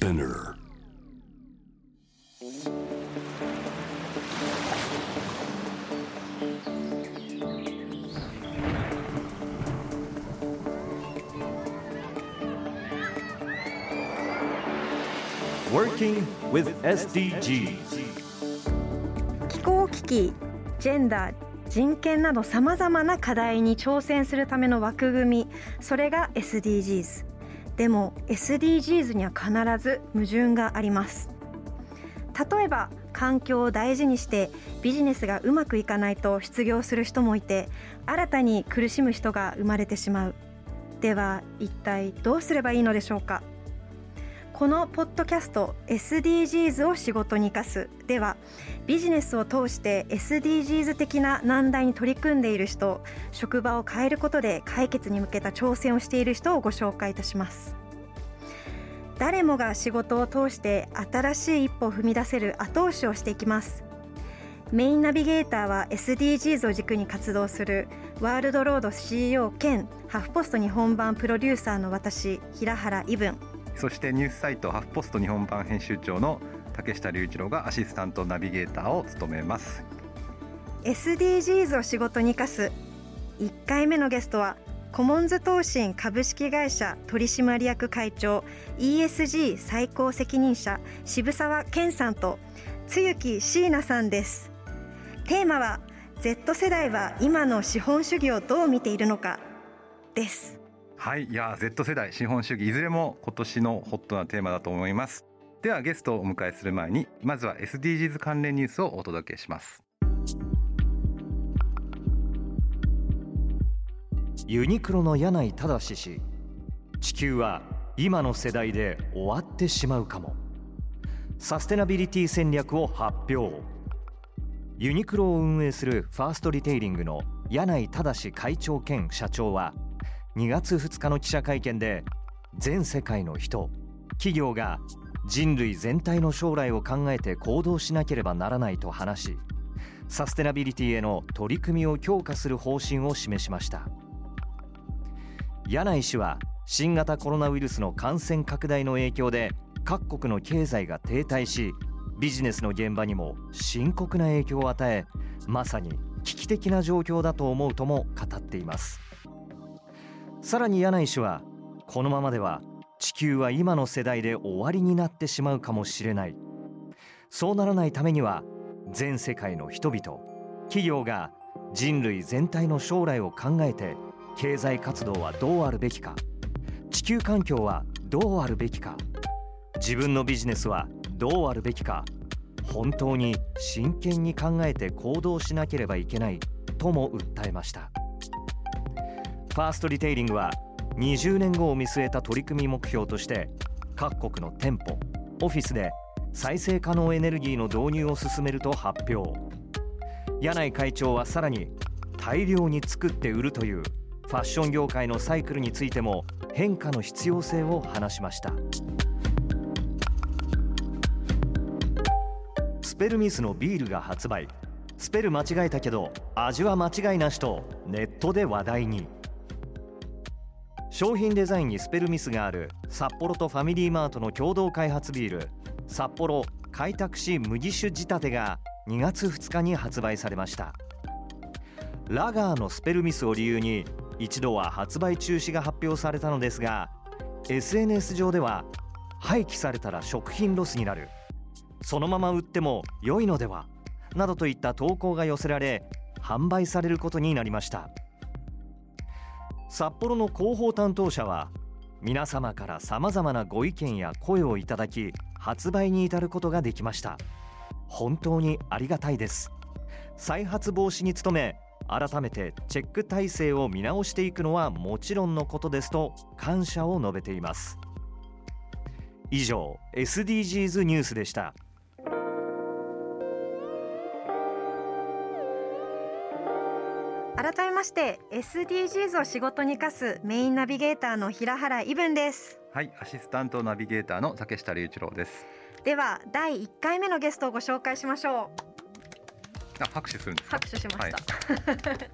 Spinner. Working with SDGs 気候危機ジェンダー人権などさまざまな課題に挑戦するための枠組みそれが SDGs でも SDGs には必ず矛盾があります。例えば環境を大事にしてビジネスがうまくいかないと失業する人もいて新たに苦しむ人が生まれてしまう。では一体どうすればいいのでしょうか？このポッドキャスト SDGs を仕事に生かす。ではビジネスを通して SDGs 的な難題に取り組んでいる人職場を変えることで解決に向けた挑戦をしている人をご紹介いたします。誰もが仕事を通して新しい一歩を踏み出せる後押しをしていきます。メインナビゲーターは SDGs を軸に活動するワールドロード CEO 兼ハフポスト日本版プロデューサーの私平原伊文そしてニュースサイトハフポスト日本版編集長の竹下隆一郎がアシスタントナビゲーターを務めます。SDGs を仕事に生かす1回目のゲストはコモンズ投信株式会社取締役会長 ESG 最高責任者渋沢健さんと露木椎名さんです。テーマは Z 世代は今の資本主義をどう見ているのかです。はいいや Z 世代資本主義いずれも今年のホットなテーマだと思います。ではゲストをお迎えする前にまずは SDGs 関連ニュースをお届けします。ユニクロの柳井正氏。地球は今の世代で終わってしまうかも。サステナビリティ戦略を発表。ユニクロを運営するファーストリテイリングの柳井正会長兼社長は2月2日の記者会見で全世界の人企業が人類全体の将来を考えて行動しなければならないと話しサステナビリティへの取り組みを強化する方針を示しました。柳井氏は新型コロナウイルスの感染拡大の影響で各国の経済が停滞しビジネスの現場にも深刻な影響を与えまさに危機的な状況だと思うとも語っています。さらに柳井氏はこのままでは地球は今の世代で終わりになってしまうかもしれない。そうならないためには全世界の人々企業が人類全体の将来を考えて経済活動はどうあるべきか地球環境はどうあるべきか自分のビジネスはどうあるべきか本当に真剣に考えて行動しなければいけないとも訴えました。ファーストリテイリングは20年後を見据えた取り組み目標として各国の店舗オフィスで再生可能エネルギーの導入を進めると発表柳井会長はさらに大量に作って売るというファッション業界のサイクルについても変化の必要性を話しましたスペルミスのビールが発売。スペル間違えたけど味は間違いなしとネットで話題に。商品デザインにスペルミスがある札幌とファミリーマートの共同開発ビール札幌開拓し麦酒仕立てが2月2日に発売されました。ラガーのスペルミスを理由に一度は発売中止が発表されたのですが SNS 上では廃棄されたら食品ロスになる。そのまま売っても良いのでは？などといった投稿が寄せられ販売されることになりました。札幌の広報担当者は皆様からさまざまなご意見や声をいただき発売に至ることができました。本当にありがたいです。再発防止に努め改めてチェック体制を見直していくのはもちろんのことですと感謝を述べています。以上 SDGs ニュースでした。改めまして SDGs を仕事に生かすメインナビゲーターの平原伊文です。はいアシスタントナビゲーターの竹下隆一郎です。では第1回目のゲストをご紹介しましょう。あ拍手するんですか？拍手しました、はい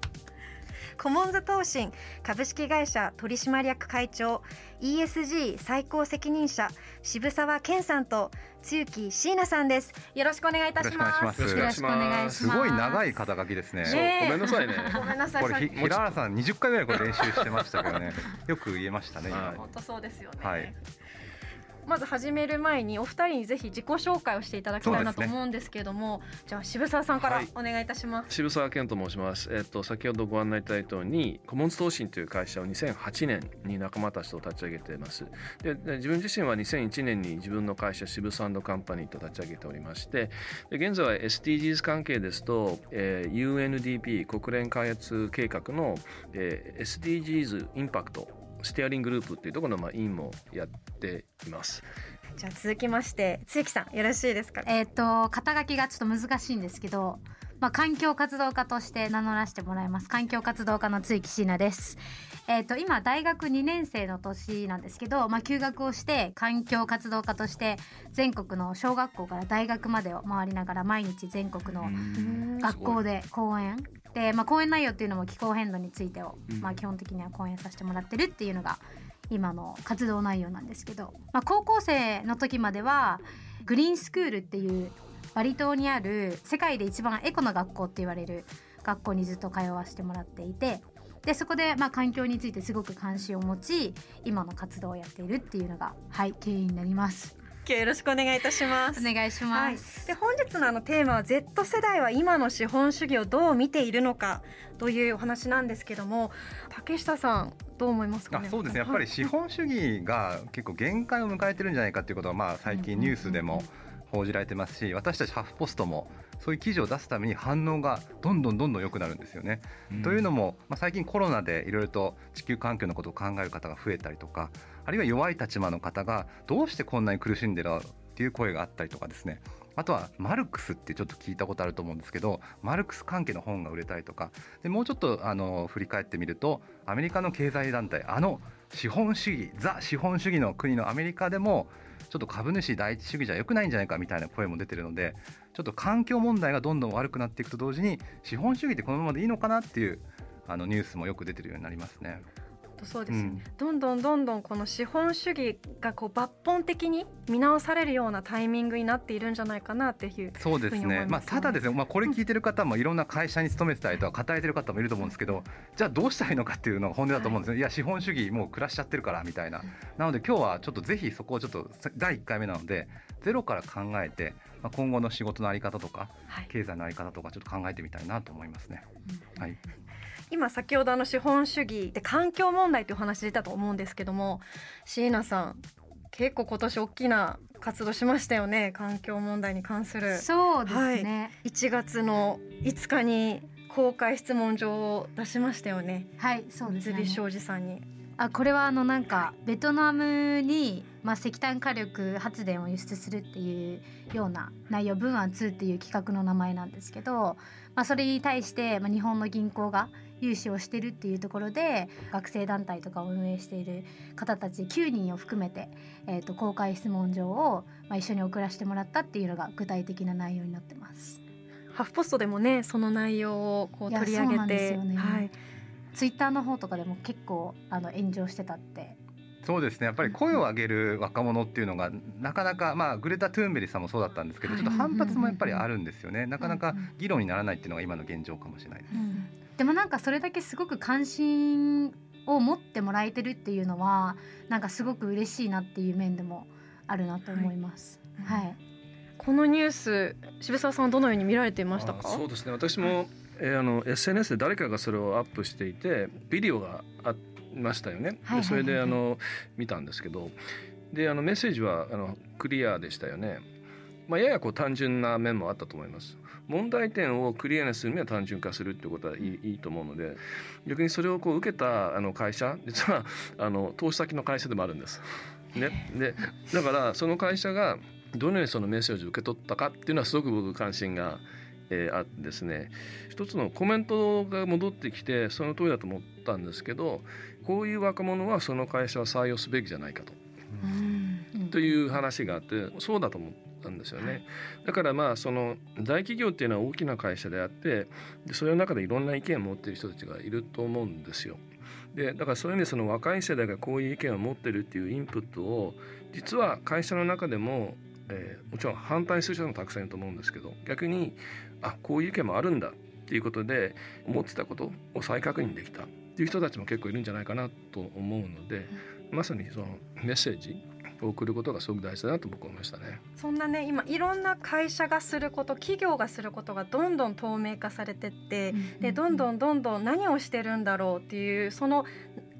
コモンズ投信株式会社取締役会長 ESG 最高責任者渋沢健さんと露木椎名さんです。よろしくお願いいたします。よろしくお願いします。す。ごい長い肩書きですね。ねごめんなさいね。ごめんなさい。これひ平原さん20回ぐらいこれ練習してましたけどね。よく言えましたね、はい本当そうですよね、はいまず始める前にお二人にぜひ自己紹介をしていただきたいなと思うんですけれども、じゃあ渋沢さんからはいお願いいたします、渋沢健と申します。えっと先ほどご案内いただいたように、コモンズ投信という会社を2008年に仲間たちと立ち上げています。で、で自分自身は2001年に自分の会社渋サンドカンパニーと立ち上げておりまして、で現在は SDGs 関係ですと、えー UNDP 国連開発計画の、えー SDGs インパクトステアリンググループっていうところのまあ委員もやっています。じゃあ続きまして露木さんよろしいですか？えっ、と肩書きがちょっと難しいんですけど、まあ、環境活動家として名乗らせてもらいます。環境活動家の露木椎名です。えっ、と今大学2年生の年なんですけど、まあ、休学をして環境活動家として全国の小学校から大学までを回りながら毎日全国の学校で講演。で、まあ、講演内容っていうのも気候変動についてを、うん。まあ、基本的には講演させてもらってるっていうのが今の活動内容なんですけど、まあ、高校生の時まではグリーンスクールっていうバリ島にある世界で一番エコな学校って言われる学校にずっと通わせてもらっていてでそこでまあ環境についてすごく関心を持ち今の活動をやっているっていうのがはい経緯になります。今日よろしくお願いいたしますお願いしはい、ます。で本日のあのテーマは Z 世代は今の資本主義をどう見ているのかというお話なんですけども竹下さんどう思いますかね？あそうですねやっぱり資本主義が結構限界を迎えてるんじゃないかっていうことはまあ最近ニュースでも報じられてますし私たちハーフポストもそういう記事を出すために反応がどんどんどんどん良くなるんですよね。というのも、まあ、最近コロナでいろいろと地球環境のことを考える方が増えたりとかあるいは弱い立場の方がどうしてこんなに苦しんでるのっていう声があったりとかですね。あとはマルクスってちょっと聞いたことあると思うんですけどマルクス関係の本が売れたりとか。でもうちょっとあの振り返ってみるとアメリカの経済団体あの資本主義ザ資本主義の国のアメリカでもちょっと株主第一主義じゃ良くないんじゃないかみたいな声も出てるのでちょっと環境問題がどんどん悪くなっていくと同時に資本主義ってこのままでいいのかなっていうあのニュースもよく出てるようになりますね。そうです、うん。どんどんどんどんこの資本主義がこう抜本的に見直されるようなタイミングになっているんじゃないかなっていうそうですね。まあ、ただですね、まあ、これ聞いてる方もいろんな会社に勤めてたりとか働いてる方もいると思うんですけどじゃあどうしたらいいのかっていうのが本音だと思うんですよ、い、や資本主義もう暮らしちゃってるからみたいな。なので今日はちょっとぜひそこをちょっと第1回目なのでゼロから考えて、まあ、今後の仕事の在り方とかはい。経済の在り方とかちょっと考えてみたいなと思いますね。はい、今先ほどあの資本主義で環境問題というお話出たと思うんですけども椎名さん結構今年大きな活動しましたよね環境問題に関するそうですね。1月の5日に公開質問状を出しましたよねはい、そうですね。三菱商事さんにあこれはあのなんかベトナムに、まあ、石炭火力発電を輸出するっていうような内容「文案2」っていう企画の名前なんですけど、まあ、それに対して、まあ、日本の銀行が融資をしてるっていうところで学生団体とかを運営している方たち9人を含めて、えー、と公開質問状を、まあ、一緒に送らせてもらったっていうのが具体的な内容になってます。ハーフポストでもねその内容をこう取り上げてね。はい。ツイッターの方とかでも結構あの炎上してたって。そうですね。やっぱり声を上げる若者っていうのがなかなかまあグレタ・トゥーンベリさんもそうだったんですけどちょっと反発もやっぱりあるんですよね。なかなか議論にならないっていうのが今の現状かもしれないです。でもなんかそれだけすごく関心を持ってもらえてるっていうのはなんかすごく嬉しいなっていう面でもあるなと思います。はい。はい、このニュース渋沢さんはどのように見られていましたか？あそうですね。私も、えーあの SNS で誰かがそれをアップしていてビデオがありましたよね、はいはいはいはい。でそれであの見たんですけど。であのメッセージはあのクリアでしたよね、まあ、ややこう単純な面もあったと思います問題点をクリアにするには単純化するってことはいいいいと思うので逆にそれをこう受けたあの会社 実はあの投資先の会社でもあるんです。ね、でだからその会社がどのようにそのメッセージを受け取ったかっていうのはすごく僕関心が、えーあってですね。一つのコメントが戻ってきてその通りだと思ったんですけどこういう若者はその会社は採用すべきじゃないかと。うん。という話があってそうだと思っなんですよね。だからまあその大企業っていうのは大きな会社であってでそれの中でいろんな意見を持っている人たちがいると思うんですよ。でだからそういう意味でその若い世代がこういう意見を持ってるっていうインプットを実は会社の中でも、えー、もちろん反対する人もたくさんいると思うんですけど逆にあこういう意見もあるんだっていうことで思ってたことを再確認できたっていう人たちも結構いるんじゃないかなと思うのでまさにそのメッセージを送ることがすごく大事だなと僕は思いましたね。そんなね今いろんな会社がすること企業がすることがどんどん透明化されてって、でどんどんどんどん何をしてるんだろうっていうその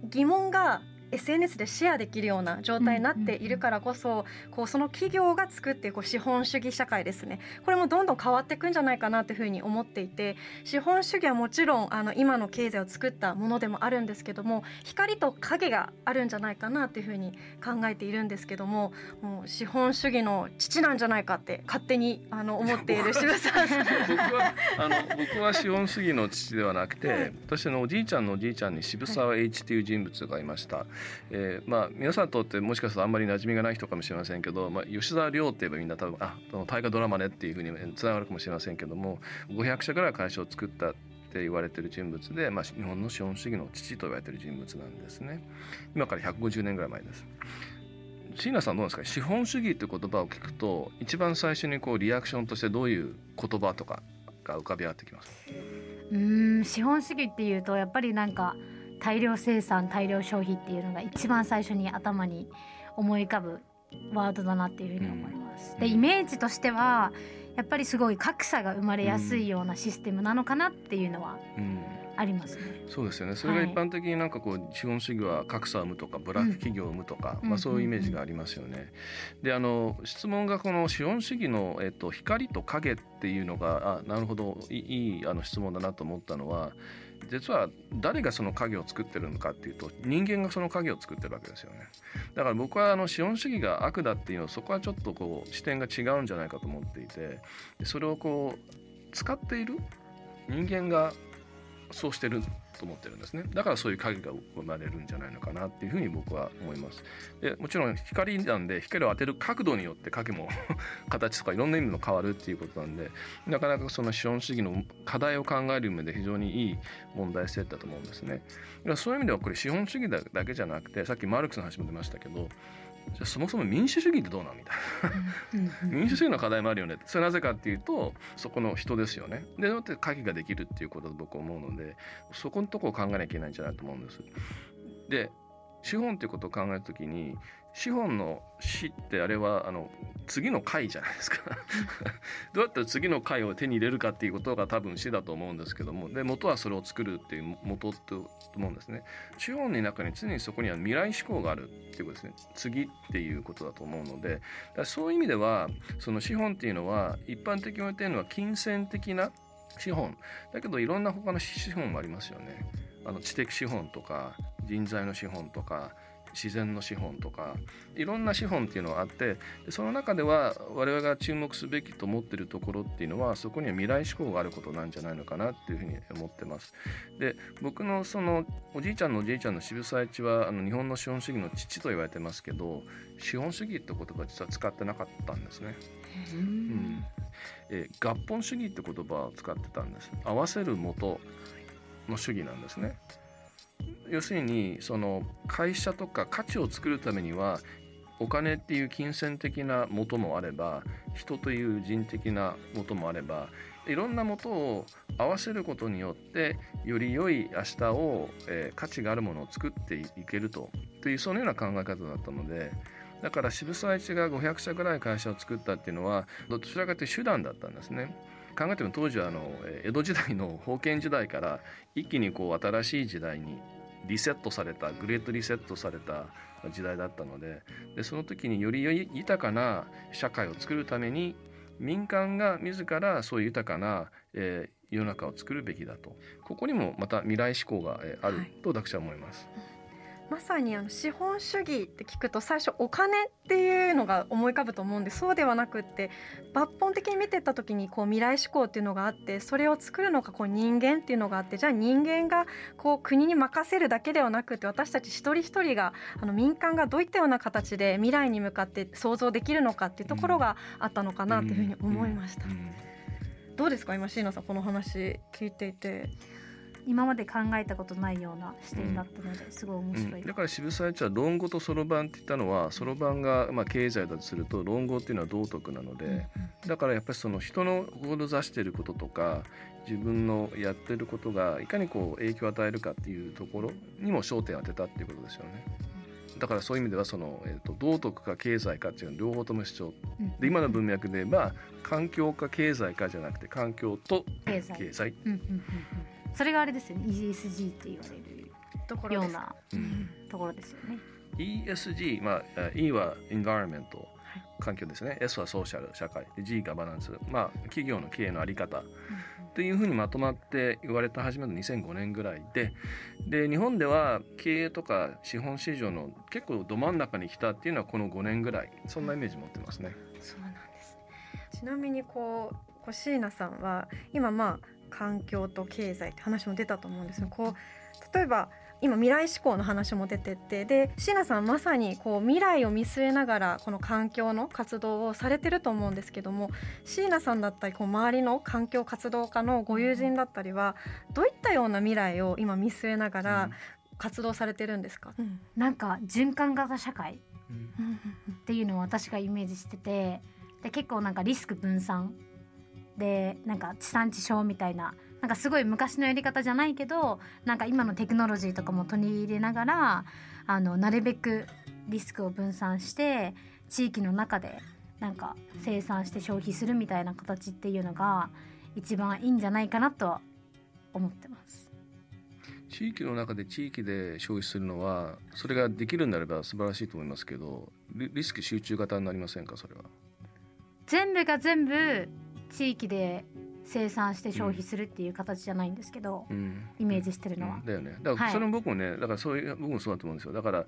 疑問が SNS でシェアできるような状態になっているからこそ、こうその企業が作ってこう資本主義社会ですね。これもどんどん変わっていくんじゃないかなというふうに思っていて資本主義はもちろんあの今の経済を作ったものでもあるんですけども光と影があるんじゃないかなというふうに考えているんですけどももう資本主義の父なんじゃないかって勝手にあの思っている渋沢さん。僕はあの 僕は資本主義の父ではなくて、はい、私のおじいちゃんのおじいちゃんに渋沢栄一という人物がいました。えー、まあ皆さんとってもしかするとあんまり馴染みがない人かもしれませんけど、まあ、吉沢亮って言えばみんな多分あ大河ドラマねっていうふうにつながるかもしれませんけども500社ぐらい会社を作ったって言われてる人物で、まあ、日本の資本主義の父と言われてる人物なんですね。今から150年ぐらい前です。椎名さんどうですか？資本主義って言葉を聞くと一番最初にこうリアクションとしてどういう言葉とかが浮かび上がってきますうん資本主義っていうとやっぱりなんか大量生産大量消費っていうのが一番最初に頭に思い浮かぶワードだなっていうふうに思います。でイメージとしてはやっぱりすごい格差が生まれやすいようなシステムなのかなっていうのはありますね。うん、そうですよね。それが一般的になんかこう資本主義は格差を生むとかブラック企業を生むとか、うん、まあそういうイメージがありますよね。であの質問がこの資本主義のえっと光と影っていうのがあなるほどいいあの質問だなと思ったのは。実は誰がその影を作ってるのかっていうと人間がその影を作ってるわけですよね。だから僕はあの資本主義が悪だっていうのはそこはちょっとこう視点が違うんじゃないかと思っていてそれをこう使っている人間がそうしてると思ってるんですね。だからそういう影が生まれるんじゃないのかなっていうふうに僕は思います。でもちろん光なんで光を当てる角度によって影も 形とかいろんな意味も変わるっていうことなんでなかなかその資本主義の課題を考える上で非常にいい問題性だと思うんですね。そういう意味ではこれ資本主義だけじゃなくてさっきマルクスの話も出ましたけどじゃそもそも民主主義ってどうなんみたいな。民主主義の課題もあるよね。それなぜかっていうとそこの人ですよね。でだって会議ができるっていうことだと僕は思うのでそこのとこを考えなきゃいけないんじゃないと思うんです。で資本っていうことを考えるときに資本の死ってあれはあの次の回じゃないですか。どうやったら次の回を手に入れるかっていうことが多分死だと思うんですけども。で元はそれを作るっていう元って思うんですね。資本の中に常にそこには未来志向があるっていうことですね。次っていうことだと思うので。だそういう意味ではその資本っていうのは一般的に言われてるのは金銭的な資本。だけどいろんな他の資本もありますよね。あの知的資本とか人材の資本とか自然の資本とかいろんな資本っていうのがあってその中では我々が注目すべきと思ってるところっていうのはそこには未来志向があることなんじゃないのかなっていうふうに思ってます。で僕のそのおじいちゃんのおじいちゃんの渋沢栄一はあの日本の資本主義の父と言われてますけど資本主義って言葉実は使ってなかったんですね。うん、え合本主義って言葉を使ってたんです。合わせる元の主義なんですね。要するにその会社とか価値を作るためにはお金っていう金銭的な元もあれば人という人的な元もあればいろんな元を合わせることによってより良い明日を、えー、価値があるものを作っていけるとというそのような考え方だったのでだから渋沢一が500社ぐらい会社を作ったっていうのはどちらかというと手段だったんですね。考えても当時はあの江戸時代の封建時代から一気にこう新しい時代にリセットされたグレートリセットされた時代だったのででその時により豊かな社会を作るために民間が自らそういう豊かな、えー、世の中を作るべきだとここにもまた未来志向があると私は思います。はいまさにあの資本主義って聞くと最初お金っていうのが思い浮かぶと思うんでそうではなくって抜本的に見てった時にこう未来志向っていうのがあってそれを作るのがこう人間っていうのがあってじゃあ人間がこう国に任せるだけではなくて私たち一人一人があの民間がどういったような形で未来に向かって想像できるのかっていうところがあったのかなというふうに思いました。どうですか今椎名さんこの話聞いていて。今まで考えたことないような視点だったのですごい面白い、うん、だから渋沢栄一は論語とそろばんって言ったのはそろばんがまあ経済だとすると論語っていうのは道徳なので、だからやっぱりその人の志していることとか自分のやってることがいかにこう影響を与えるかっていうところにも焦点を当てたっていうことですよね。だからそういう意味ではその、えーと、道徳か経済かっていうの両方とも主張、で今の文脈で言えば環境か経済かじゃなくて環境と経済。うんうんそれがあれですよね。ESG って言われるところような。ところですよね。ESG、まあ、E は Environment 環境ですね。S はソーシャル社会。で G がバランス、まあ、企業の経営の在り方、というふうにまとまって言われた始めの2005年ぐらいで。で日本では経営とか資本市場の結構ど真ん中に来たっていうのはこの5年ぐらい。そんなイメージ持ってますね。そうなんです。ちなみにこうこう椎名さんは今まあ環境と経済って話も出たと思うんですよ。こう例えば今未来志向の話も出てってで椎名さんまさにこう未来を見据えながらこの環境の活動をされてると思うんですけども椎名さんだったりこう周りの環境活動家のご友人だったりはどういったような未来を今見据えながら活動されてるんですか、うん、なんか循環型社会。っていうのを私がイメージしててで結構なんかリスク分散でなんか地産地消みたいななんかすごい昔のやり方じゃないけどなんか今のテクノロジーとかも取り入れながらあのなるべくリスクを分散して地域の中でなんか生産して消費するみたいな形っていうのが一番いいんじゃないかなと思ってます。地域の中で地域で消費するのはそれができるんであれば素晴らしいと思いますけどリスク集中型になりませんかそれは？全部が全部地域で生産して消費するっていう形じゃないんですけど、うん、イメージしてるのは、うん、だよね。だからそれも僕もね、はい、だからそういう僕もそうだと思うんですよ。だから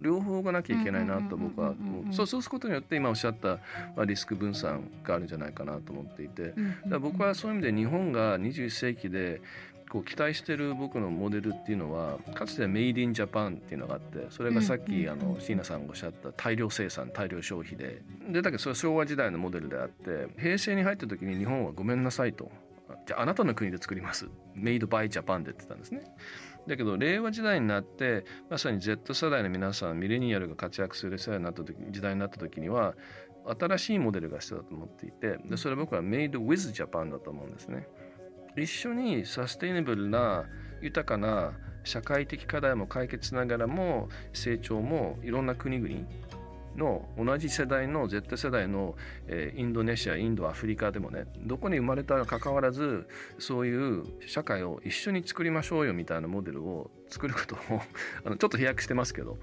両方がなきゃいけないなと僕はそうそうすることによって今おっしゃった、まあ、リスク分散があるんじゃないかなと思っていて、だ僕はそういう意味で日本が21世紀でこう期待してる僕のモデルっていうのはかつてメイディンジャパンっていうのがあってそれがさっきあの椎名さんがおっしゃった大量生産大量消費ででだけどそれは昭和時代のモデルであって平成に入った時に日本はごめんなさいとじゃああなたの国で作りますメイドバイジャパンでって言ったんですね。だけど令和時代になってまさに Z 世代の皆さんミレニアルが活躍する世代になった時時代になった時には新しいモデルが必要だと思っていてでそれは僕はメイドウィズジャパンだと思うんですね。一緒にサステイナブルな豊かな社会的課題も解決しながらも成長もいろんな国々の同じ世代の Z 世代の、え、インドネシアインドアフリカでもねどこに生まれたかかわらずそういう社会を一緒に作りましょうよみたいなモデルを作ることをあのちょっと飛躍してますけど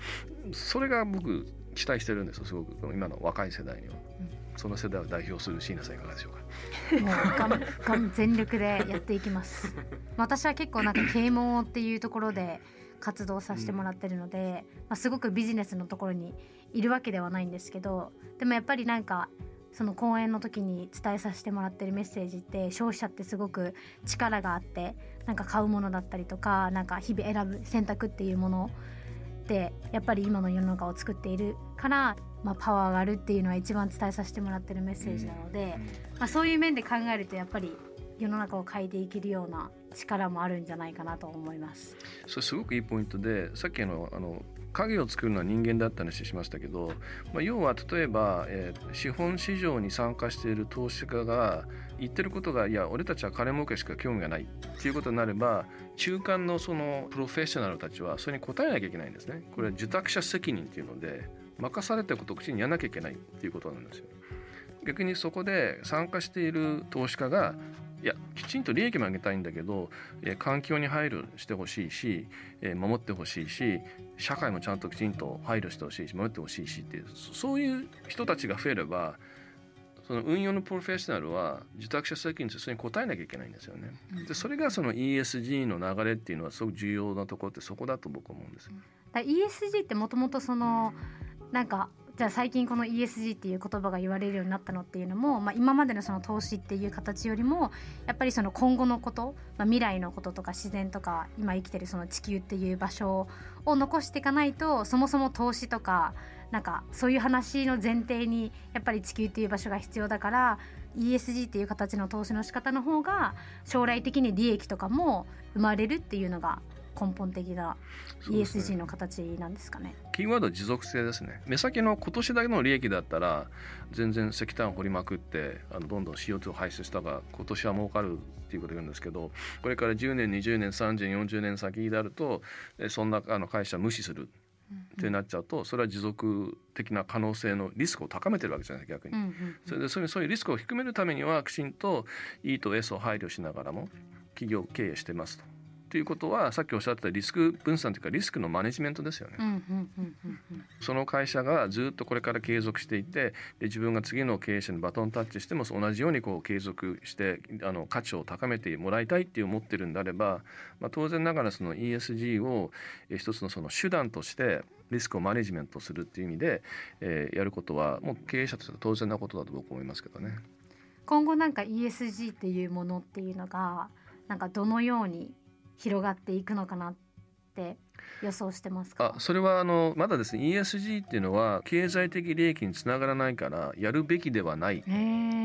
それが僕期待してるんですよすごく今の若い世代には。その世代を代表する椎名さんいかがでしょうか？もうがん全力でやっていきます 私は結構なんか啓蒙っていうところで活動させてもらってるので、まあ、すごくビジネスのところにいるわけではないんですけどでもやっぱりなんかその講演の時に伝えさせてもらってるメッセージって消費者ってすごく力があってなんか買うものだったりとかなんか日々選ぶ選択っていうものってやっぱり今の世の中を作っているから、まあ、パワーがあるっていうのは一番伝えさせてもらってるメッセージなので、まあ、そういう面で考えるとやっぱり世の中を変えていけるような力もあるんじゃないかなと思います。それすごくいいポイントでさっきのあの影を作るのは人間だった話しましたけど、まあ、要は例えば、えー、資本市場に参加している投資家が言ってることがいや俺たちは金儲けしか興味がないっていうことになれば中間のそのプロフェッショナルたちはそれに答えなきゃいけないんですね。これは受託者責任っていうので任されたことを口にやらなきゃいけないっていうことなんですよ。逆にそこで参加している投資家がいやきちんと利益も上げたいんだけど、え環境に配慮してほしいし、え守ってほしいし社会もちゃんときちんと配慮してほしいし守ってほしいしっていうそういう人たちが増えればその運用のプロフェッショナルは受託者責任とそれに答えなきゃいけないんですよね。でそれがその ESG の流れっていうのはすごく重要なところってそこだと僕は思うんです。だ ESG ってもともとそのなんかじゃあ最近この ESG っていう言葉が言われるようになったのっていうのも、まあ、今までのその投資っていう形よりもやっぱりその今後のこと、まあ、未来のこととか自然とか今生きてるその地球っていう場所を残していかないとそもそも投資とかなんかそういう話の前提にやっぱり地球っていう場所が必要だから ESG っていう形の投資の仕方の方が将来的に利益とかも生まれるっていうのが根本的な ESG の形なんですかね、ね、キーワード持続性ですね目先の今年だけの利益だったら全然石炭を掘りまくってあのどんどん CO2 を排出したが今年は儲かるっていうことなんですけどこれから10年20年30年40年先になるとそんなあの会社無視するってなっちゃうとそれは持続的な可能性のリスクを高めてるわけじゃない逆に。それでそういうそういうリスクを低めるためにはきちんと E と S を配慮しながらも企業経営してますと。ということはさっきおっしゃったリスク分散というかリスクのマネジメントですよね。その会社がずっとこれから継続していてで自分が次の経営者にバトンタッチしても同じようにこう継続してあの価値を高めてもらいたいって思ってるんであれば、まあ、当然ながらその ESG を一つのその手段としてリスクをマネジメントするっていう意味で、えー、やることはもう経営者としては当然なことだと僕は思いますけどね。今後なんか ESG っていうものっていうのがなんかどのように広がっていくのかなって予想してますか？あそれはあのまだですね ESG っていうのは経済的利益につながらないからやるべきではない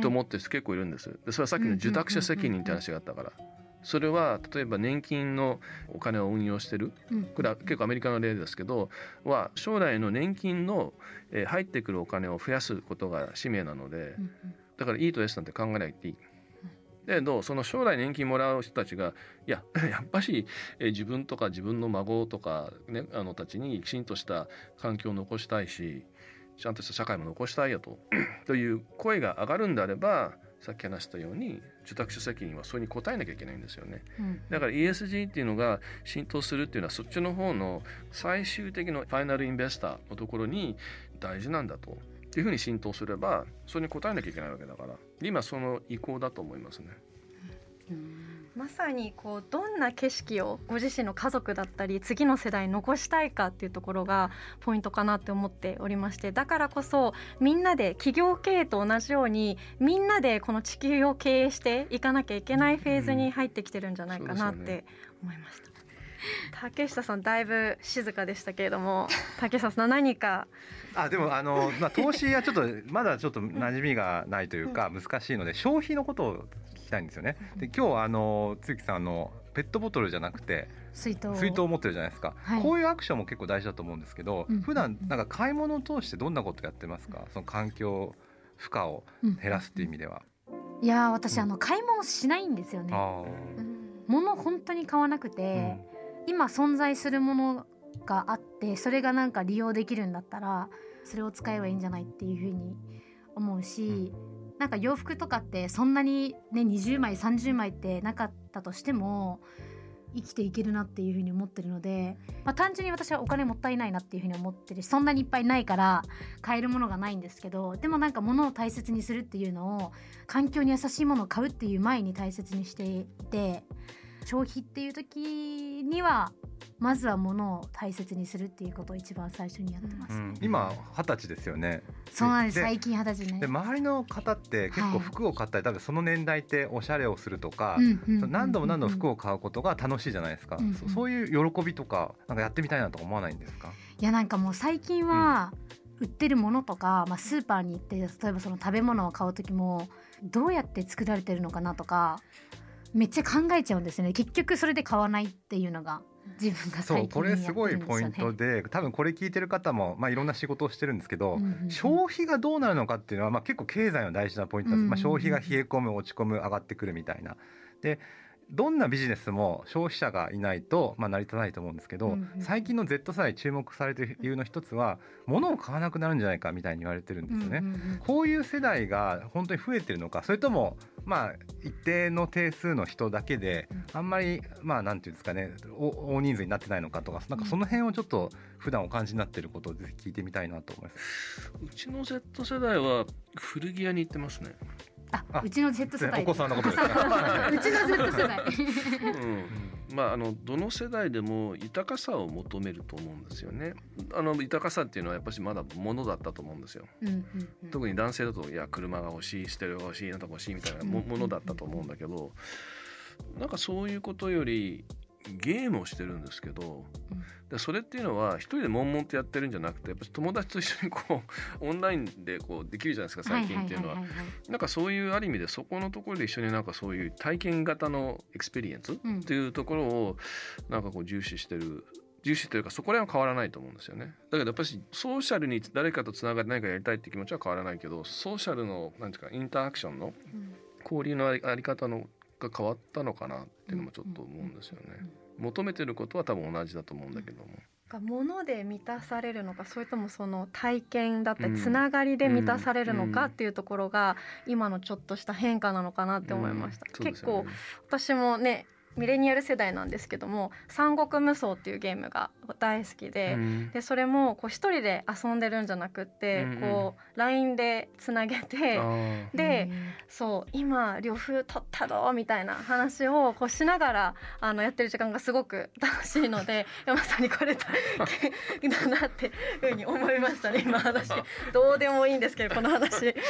と思ってる人結構いるんです。でそれはさっきの受託者責任って話があったから。それは例えば年金のお金を運用してる。これは結構アメリカの例ですけどは将来の年金の入ってくるお金を増やすことが使命なのでだから E と S なんて考えないでいいだけどその将来年金もらう人たちがいや やっぱし、え自分とか自分の孫とか、ね、あのたちにきちんとした環境を残したいしちゃんとした社会も残したいよと。という声が上がるんであればさっき話したように受託者責任はそれに応えなきゃいけないんですよね、うん、だから ESG っていうのが浸透するっていうのはそっちの方の最終的なファイナルインベスターのところに大事なんだとっていうふうに浸透すればそれに応えなきゃいけないわけだから今その意向だと思いますね。まさにこうどんな景色をご自身の家族だったり次の世代に残したいかっていうところがポイントかなって思っておりましてだからこそみんなで企業経営と同じようにみんなでこの地球を経営していかなきゃいけないフェーズに入ってきてるんじゃないかなって思いました。竹下さんだいぶ静かでしたけれども 竹下さん何か。あでもあの、まあ、投資はちょっとまだちょっと馴染みがないというか難しいので消費のことを聞きたいんですよね。で今日あのつゆきさんのペットボトルじゃなくて水筒水筒を持ってるじゃないですか、はい、こういうアクションも結構大事だと思うんですけど、うん、普段なんか買い物を通してどんなことやってますか？その環境負荷を減らすっていう意味では。いや私、あの買い物しないんですよね。物本当に買わなくて、今存在するものがあってそれがなんか利用できるんだったらそれを使えばいいんじゃないっていうふうに思うし、なんか洋服とかってそんなにね20枚30枚ってなかったとしても生きていけるなっていうふうに思ってるので、まあ、単純に私はお金もったいないなっていうふうに思ってるしそんなにいっぱいないから買えるものがないんですけどでもなんか物を大切にするっていうのを環境に優しいものを買うっていう前に大切にしていて消費っていう時にはまずは物を大切にするっていうことを一番最初にやってます、ね。うん、今二十歳ですよね。そうなんです。最近二十歳ね。で周りの方って結構服を買ったり、はい、多分その年代っておしゃれをするとか、何度も何度も服を買うことが楽しいじゃないですか、うんうん、そういう喜びとかなんかやってみたいなと思わないんですか？いやなんかもう最近は、売ってるものとか、まあ、スーパーに行って例えばその食べ物を買う時もどうやって作られてるのかなとかめっちゃ考えちゃうんですね。結局それで買わないっていうのが自分がそうこれすごいポイントで多分これ聞いてる方も、まあ、いろんな仕事をしてるんですけど、うんうんうん、消費がどうなるのかっていうのは、まあ、結構経済の大事なポイントなんです、まあ、消費が冷え込む落ち込む上がってくるみたいな。でどんなビジネスも消費者がいないと、まあ、成り立たないと思うんですけど、うんうん、最近の Z 世代注目されている理由の一つは物を買わなくなるんじゃないかみたいに言われてるんですよね。うんうんうん、こういう世代が本当に増えてるのかそれともまあ一定の定数の人だけであんまりまあなんていうんですかね大人数になってないのかとかなんかその辺をちょっと普段お感じになっていることをぜひ聞いてみたいなと思います。うちの Z 世代は古着屋に行ってますね。ああうちの Z 世代。お子さんのことですね うちの Z 世代。うん、まああのどの世代でも豊かさを求めると思うんですよね。あの豊かさっていうのはやっぱしまだ物だったと思うんですよ。うんうんうん。特に男性だといや車が欲しいステレオが欲しいなんとか欲しいみたいなもうんものだったと思うんだけどなんかそういうことよりゲームをしてるんですけどうん。でそれっていうのは一人で悶々とやってるんじゃなくてやっぱ友達と一緒にこう オンラインでこうできるじゃないですか最近っていうのは。なんかそういうある意味でそこのところで一緒になんかそういう体験型の experience うん。っていうところをなんかこう重視してる重視というかそこら辺は変わらないと思うんですよね。だけどやっぱりソーシャルに誰かとつながり何かやりたいって気持ちは変わらないけどソーシャルのなんていうかインタラクションのうん。交流のありあり方のが変わったのかなっていうのもちょっと思うんですよね。求めてることは多分同じだと思うんだけども。が物で満たされるのかそれともその体験だったうん。りつながりで満たされるのうん。かっていうところが今のちょっとした変化なのかなって思いました、うん。そうで結構私もねミレニアル世代なんですけども「三国無双」っていうゲームが大好きで、うん。でそれもこう一人で遊んでるんじゃなくって、うんうん。こう LINE でつなげてあー。でそう今呂布取ったぞみたいな話をこうしながらあのやってる時間がすごく楽しいので まさにこれだだなっていうふうに思いましたね今話どうでもいいんですけどこの話。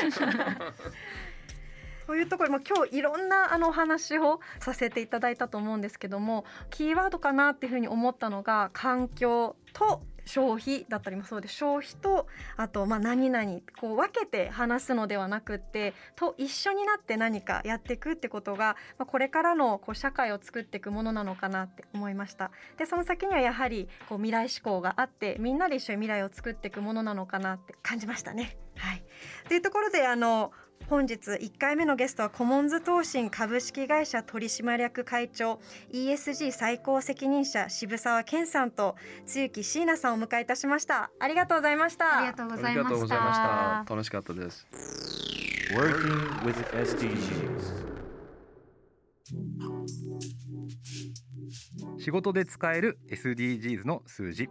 こういうところも今日いろんなあのお話をさせていただいたと思うんですけどもキーワードかなっていうふうに思ったのが環境と消費だったりもそうで消費とあとまあ何々こう分けて話すのではなくってと一緒になって何かやっていくってことが、まあ、これからのこう社会を作っていくものなのかなって思いましたでその先にはやはりこう未来志向があってみんなで一緒に未来を作っていくものなのかなって感じましたね。はい、というところであの本日1回目のゲストはコモンズ投信株式会社取締役会長 ESG 最高責任者渋沢健さんと露木椎名さんをお迎えいたしました。ありがとうございました。ありがとうございました。た。楽しかったです Working with SDGs 仕事で使える SDGs の数字。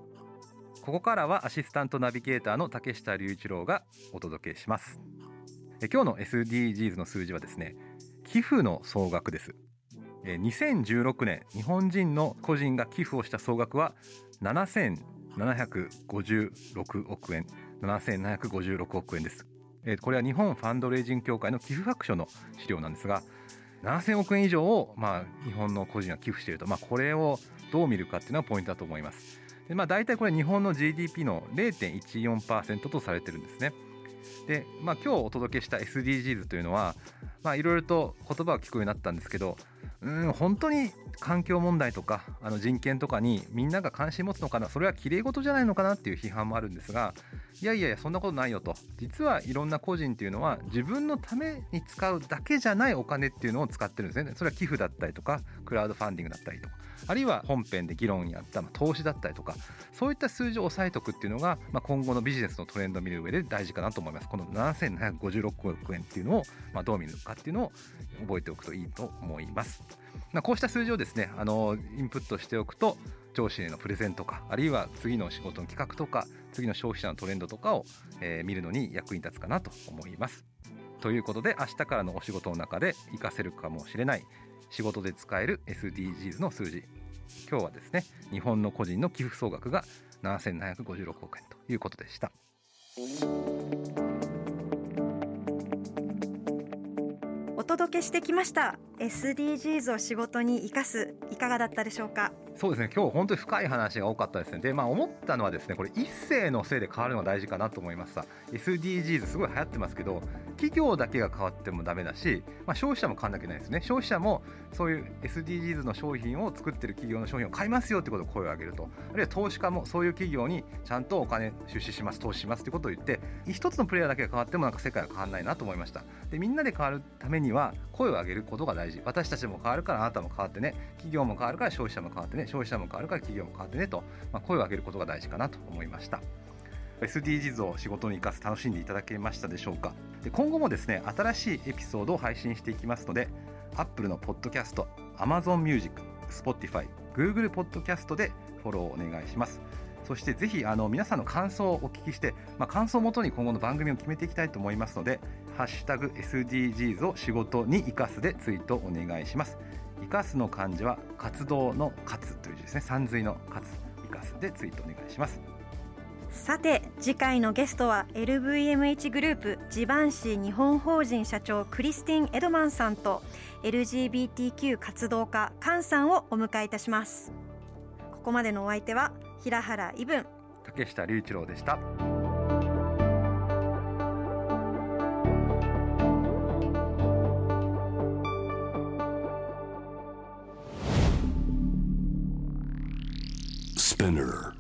ここからはアシスタントナビゲーターの竹下隆一郎がお届けします。え今日の SDGs の数字はですね寄付の総額です2016年日本人の個人が寄付をした総額は7756億円7756億円ですこれは日本ファンドレイジング協会の寄付白書の資料なんですが7000億円以上を、まあ、日本の個人が寄付していると、まあ、これをどう見るかっていうのがポイントだと思います。でまあ、大体これ日本の GDP の0.14%とされてるんですね。で、まあ、今日お届けした SDGs というのは、まあ、いろいろと言葉を聞くようになったんですけどうん本当に環境問題とかあの人権とかにみんなが関心持つのかなそれは綺麗事じゃないのかなっていう批判もあるんですがいやいやいやそんなことないよと。実はいろんな個人っていうのは自分のために使うだけじゃないお金っていうのを使ってるんですね。それは寄付だったりとかクラウドファンディングだったりとかあるいは本編で議論にあった投資だったりとかそういった数字を押さえておくっていうのが、まあ、今後のビジネスのトレンドを見る上で大事かなと思います。この7756億円っていうのを、まあ、どう見るかっていうのを覚えておくといいと思います。まあ、こうした数字をですねあのインプットしておくと上司へのプレゼンとかあるいは次の仕事の企画とか次の消費者のトレンドとかを、えー見るのに役に立つかなと思います。ということで明日からのお仕事の中で活かせるかもしれない仕事で使える SDGs の数字今日はですね日本の個人の寄付総額が7756億円ということでした。お届けしてきました SDGs を仕事に生かすいかがだったでしょうか？そうですね。今日本当に深い話が多かったですね。でまあ思ったのはですねこれ一世のせいで変わるのが大事かなと思いました。SDGs すごい流行ってますけど企業だけが変わってもダメだし、まあ、消費者も変わんなきゃいけないですね。消費者もそういう SDGs の商品を作ってる企業の商品を買いますよってことを声を上げると。あるいは投資家もそういう企業にちゃんとお金出資します投資しますってことを言って一つのプレイヤーだけが変わってもなんか世界は変わらないなと思いました。でみんなで変わるためには声を上げることが大事。私たちも変わるからあなたも変わってね。企業も変わるから消費者も変わってね。消費者も変わるから企業も変わってねと、まあ、声を上げることが大事かなと思いました。SDGs を仕事に生かす楽しんでいただけましたでしょうか。で今後もですね新しいエピソードを配信していきますので Apple のポッドキャスト Amazon Music Spotify Google ポッドキャストでフォローお願いします。そしてぜひあの皆さんの感想をお聞きして、まあ、感想をもとに今後の番組を決めていきたいと思いますので「ハッシュタグ #SDGs を仕事に生かす」でツイートお願いします。生かすの漢字は活動の活という字ですね。三髄の活生かすでツイートお願いします。さて次回のゲストは LVMH グループジバンシー日本法人社長クリスティン・エドマンさんと LGBTQ 活動家カンさんをお迎えいたします。ここまでのお相手は平原イブン。竹下隆一郎でした Spinner.